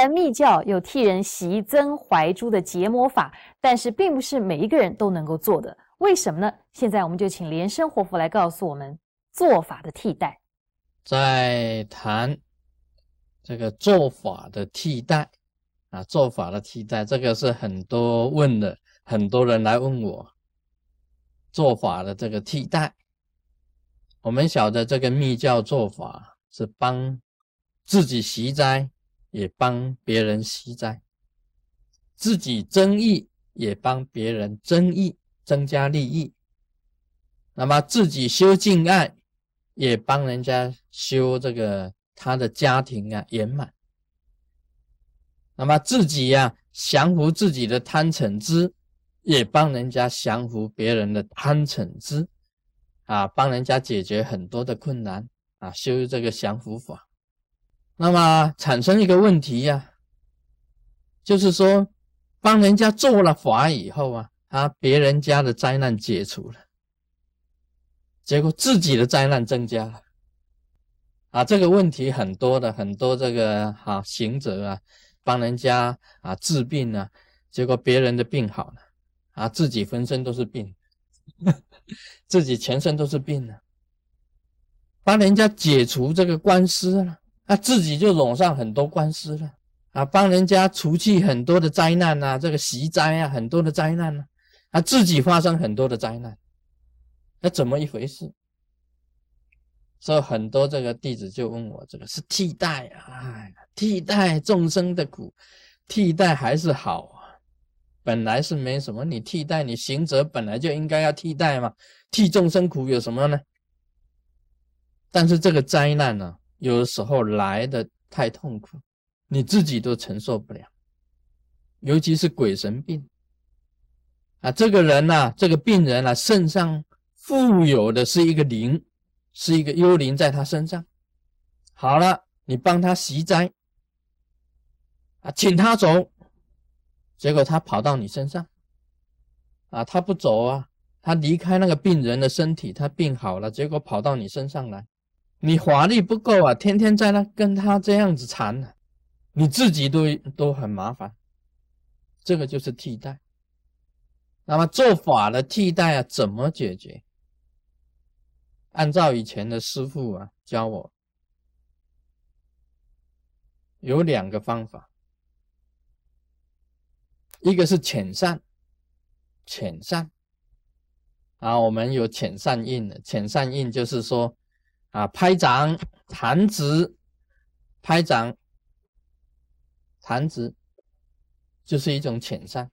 然密教有替人习增怀珠的结魔法，但是并不是每一个人都能够做的。为什么呢？现在我们就请莲生活佛来告诉我们做法的替代。在谈这个做法的替代啊，做法的替代，这个是很多问的，很多人来问我做法的这个替代。我们晓得这个密教做法是帮自己习斋，也帮别人习斋；自己增益，也帮别人增益，增加利益。那么自己修敬爱，也帮人家修这个他的家庭啊圆满。那么自己呀降服自己的贪嗔痴，也帮人家降服别人的贪嗔痴。啊，帮人家解决很多的困难啊，修这个降伏法，那么产生一个问题呀，就是说，帮人家做了法以后啊，啊，别人家的灾难解除了，结果自己的灾难增加了，啊，这个问题很多的，很多这个啊行者啊，帮人家啊治病啊，结果别人的病好了，啊，自己浑身都是病。自己全身都是病了，帮人家解除这个官司了，他自己就拢上很多官司了啊！帮人家除去很多的灾难啊，这个习灾啊，很多的灾难啊，他自己发生很多的灾难，那怎么一回事？所以很多这个弟子就问我，这个是替代啊，替代众生的苦，替代还是好啊？本来是没什么，你替代你行者本来就应该要替代嘛，替众生苦有什么呢？但是这个灾难呢，有的时候来的太痛苦，你自己都承受不了，尤其是鬼神病啊，这个人呐，这个病人啊，身上富有的是一个灵，是一个幽灵在他身上。好了，你帮他习灾啊，请他走。结果他跑到你身上，啊，他不走啊，他离开那个病人的身体，他病好了，结果跑到你身上来，你法力不够啊，天天在那跟他这样子缠呢，你自己都都很麻烦，这个就是替代。那么做法的替代啊，怎么解决？按照以前的师傅啊教我，有两个方法。一个是遣散，遣散啊，我们有遣散印的，遣散印就是说啊，拍掌弹指，拍掌弹指，就是一种遣散，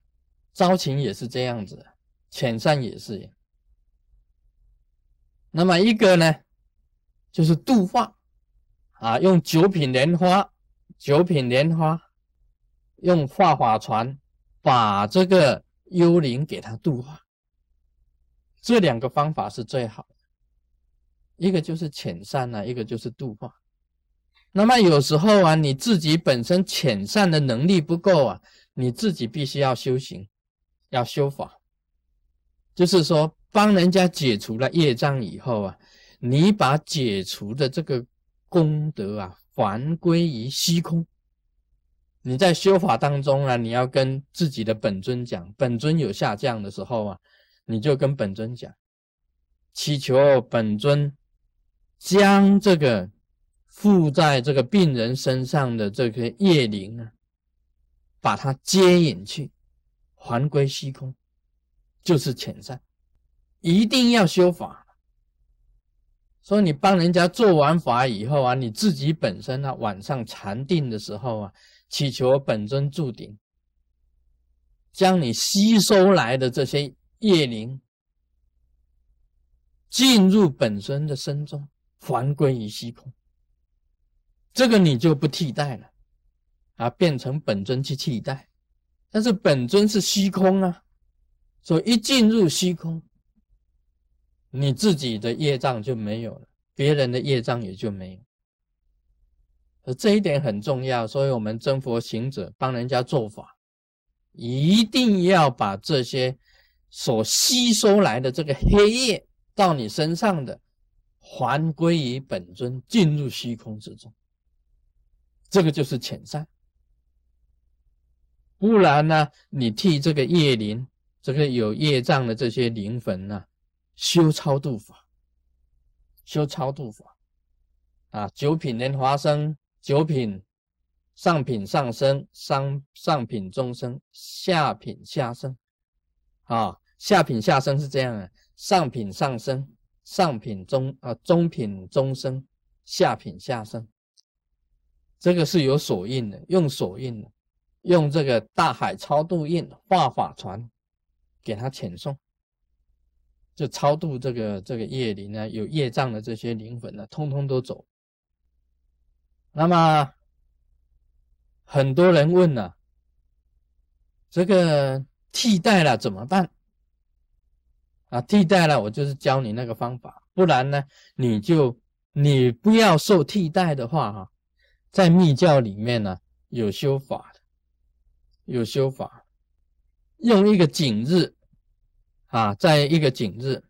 招情也是这样子，遣散也是。那么一个呢，就是度化啊，用九品莲花，九品莲花，用画法船。把这个幽灵给他度化，这两个方法是最好的。一个就是遣散啊，一个就是度化。那么有时候啊，你自己本身遣散的能力不够啊，你自己必须要修行，要修法。就是说，帮人家解除了业障以后啊，你把解除的这个功德啊，还归于虚空。你在修法当中啊，你要跟自己的本尊讲，本尊有下降的时候啊，你就跟本尊讲，祈求本尊将这个附在这个病人身上的这个业灵啊，把它接引去，还归虚空，就是遣散，一定要修法。所以你帮人家做完法以后啊，你自己本身呢，晚上禅定的时候啊。祈求本尊注顶，将你吸收来的这些业灵进入本尊的身中，还归于虚空。这个你就不替代了啊，变成本尊去替代。但是本尊是虚空啊，所以一进入虚空，你自己的业障就没有了，别人的业障也就没有。这一点很重要，所以我们真佛行者帮人家做法，一定要把这些所吸收来的这个黑夜到你身上的，还归于本尊，进入虚空之中。这个就是遣散不然呢，你替这个业灵，这个有业障的这些灵魂呢，修超度法，修超度法，啊，九品莲华生，九品上品上生，上上品中生，下品下生，啊，下品下生是这样的，上品上生，上品中啊，中品中生，下品下生，这个是有锁印的，用锁印的。用这个大海超度印画法船，给他遣送，就超度这个这个业灵呢，有业障的这些灵魂呢，通通都走。那么很多人问了，这个替代了怎么办？啊，替代了，我就是教你那个方法，不然呢，你就你不要受替代的话，哈，在密教里面呢有修法。有修法，用一个景日啊，在一个景日，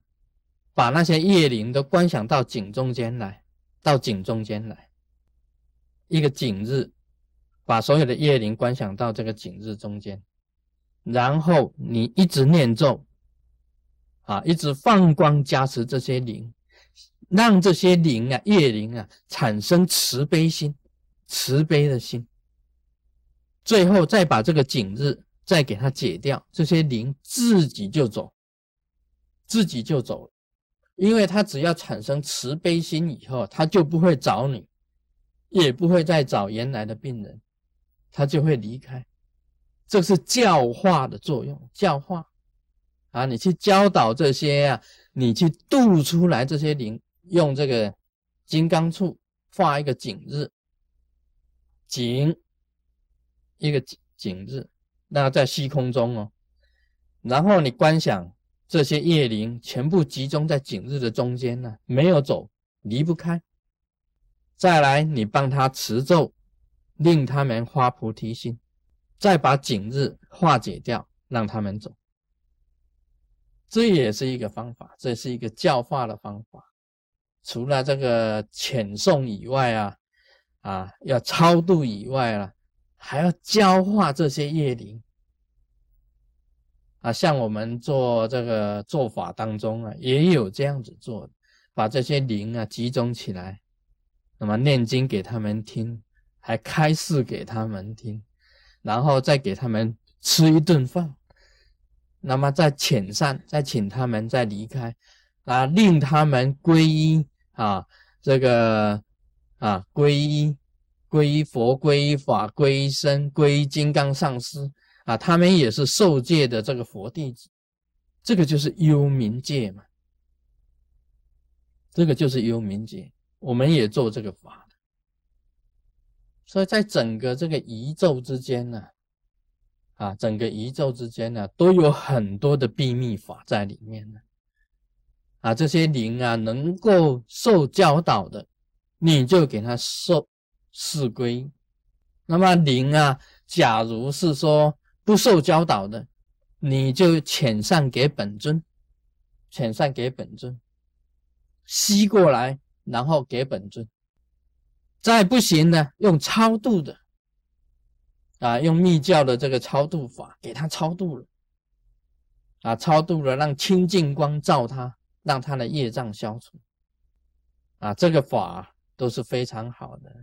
把那些业灵都观想到井中间来，到井中间来。一个景日，把所有的业灵观想到这个景日中间，然后你一直念咒，啊，一直放光加持这些灵，让这些灵啊、业灵啊产生慈悲心，慈悲的心。最后再把这个景日再给它解掉，这些灵自己就走，自己就走，因为他只要产生慈悲心以后，他就不会找你，也不会再找原来的病人，他就会离开。这是教化的作用，教化啊，你去教导这些啊，你去度出来这些灵，用这个金刚杵画一个景日景。一个景景日，那在虚空中哦，然后你观想这些业灵全部集中在景日的中间呢，没有走，离不开。再来，你帮他持咒，令他们发菩提心，再把景日化解掉，让他们走。这也是一个方法，这是一个教化的方法。除了这个遣送以外啊，啊，要超度以外啊。还要教化这些业灵啊，像我们做这个做法当中啊，也有这样子做，把这些灵啊集中起来，那么念经给他们听，还开示给他们听，然后再给他们吃一顿饭，那么再遣散，再请他们再离开啊，令他们皈依啊，这个啊皈依。皈依佛，皈依法，皈依僧，皈依金刚上师啊，他们也是受戒的这个佛弟子，这个就是幽冥界嘛，这个就是幽冥界，我们也做这个法，所以在整个这个宇宙之间呢，啊整个宇宙之间呢，都有很多的秘密法在里面呢，啊，这些灵啊，能够受教导的，你就给他受。四归，那么灵啊，假如是说不受教导的，你就遣散给本尊，遣散给本尊，吸过来，然后给本尊。再不行呢，用超度的，啊，用密教的这个超度法给他超度了，啊，超度了，让清净光照他，让他的业障消除，啊，这个法都是非常好的。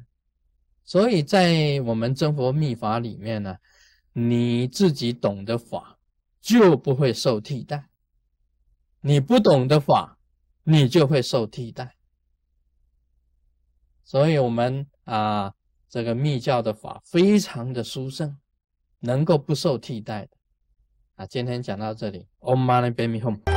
所以在我们真佛密法里面呢，你自己懂得法，就不会受替代；你不懂得法，你就会受替代。所以，我们啊，这个密教的法非常的殊胜，能够不受替代的。啊，今天讲到这里，Om Mani Padme Hum。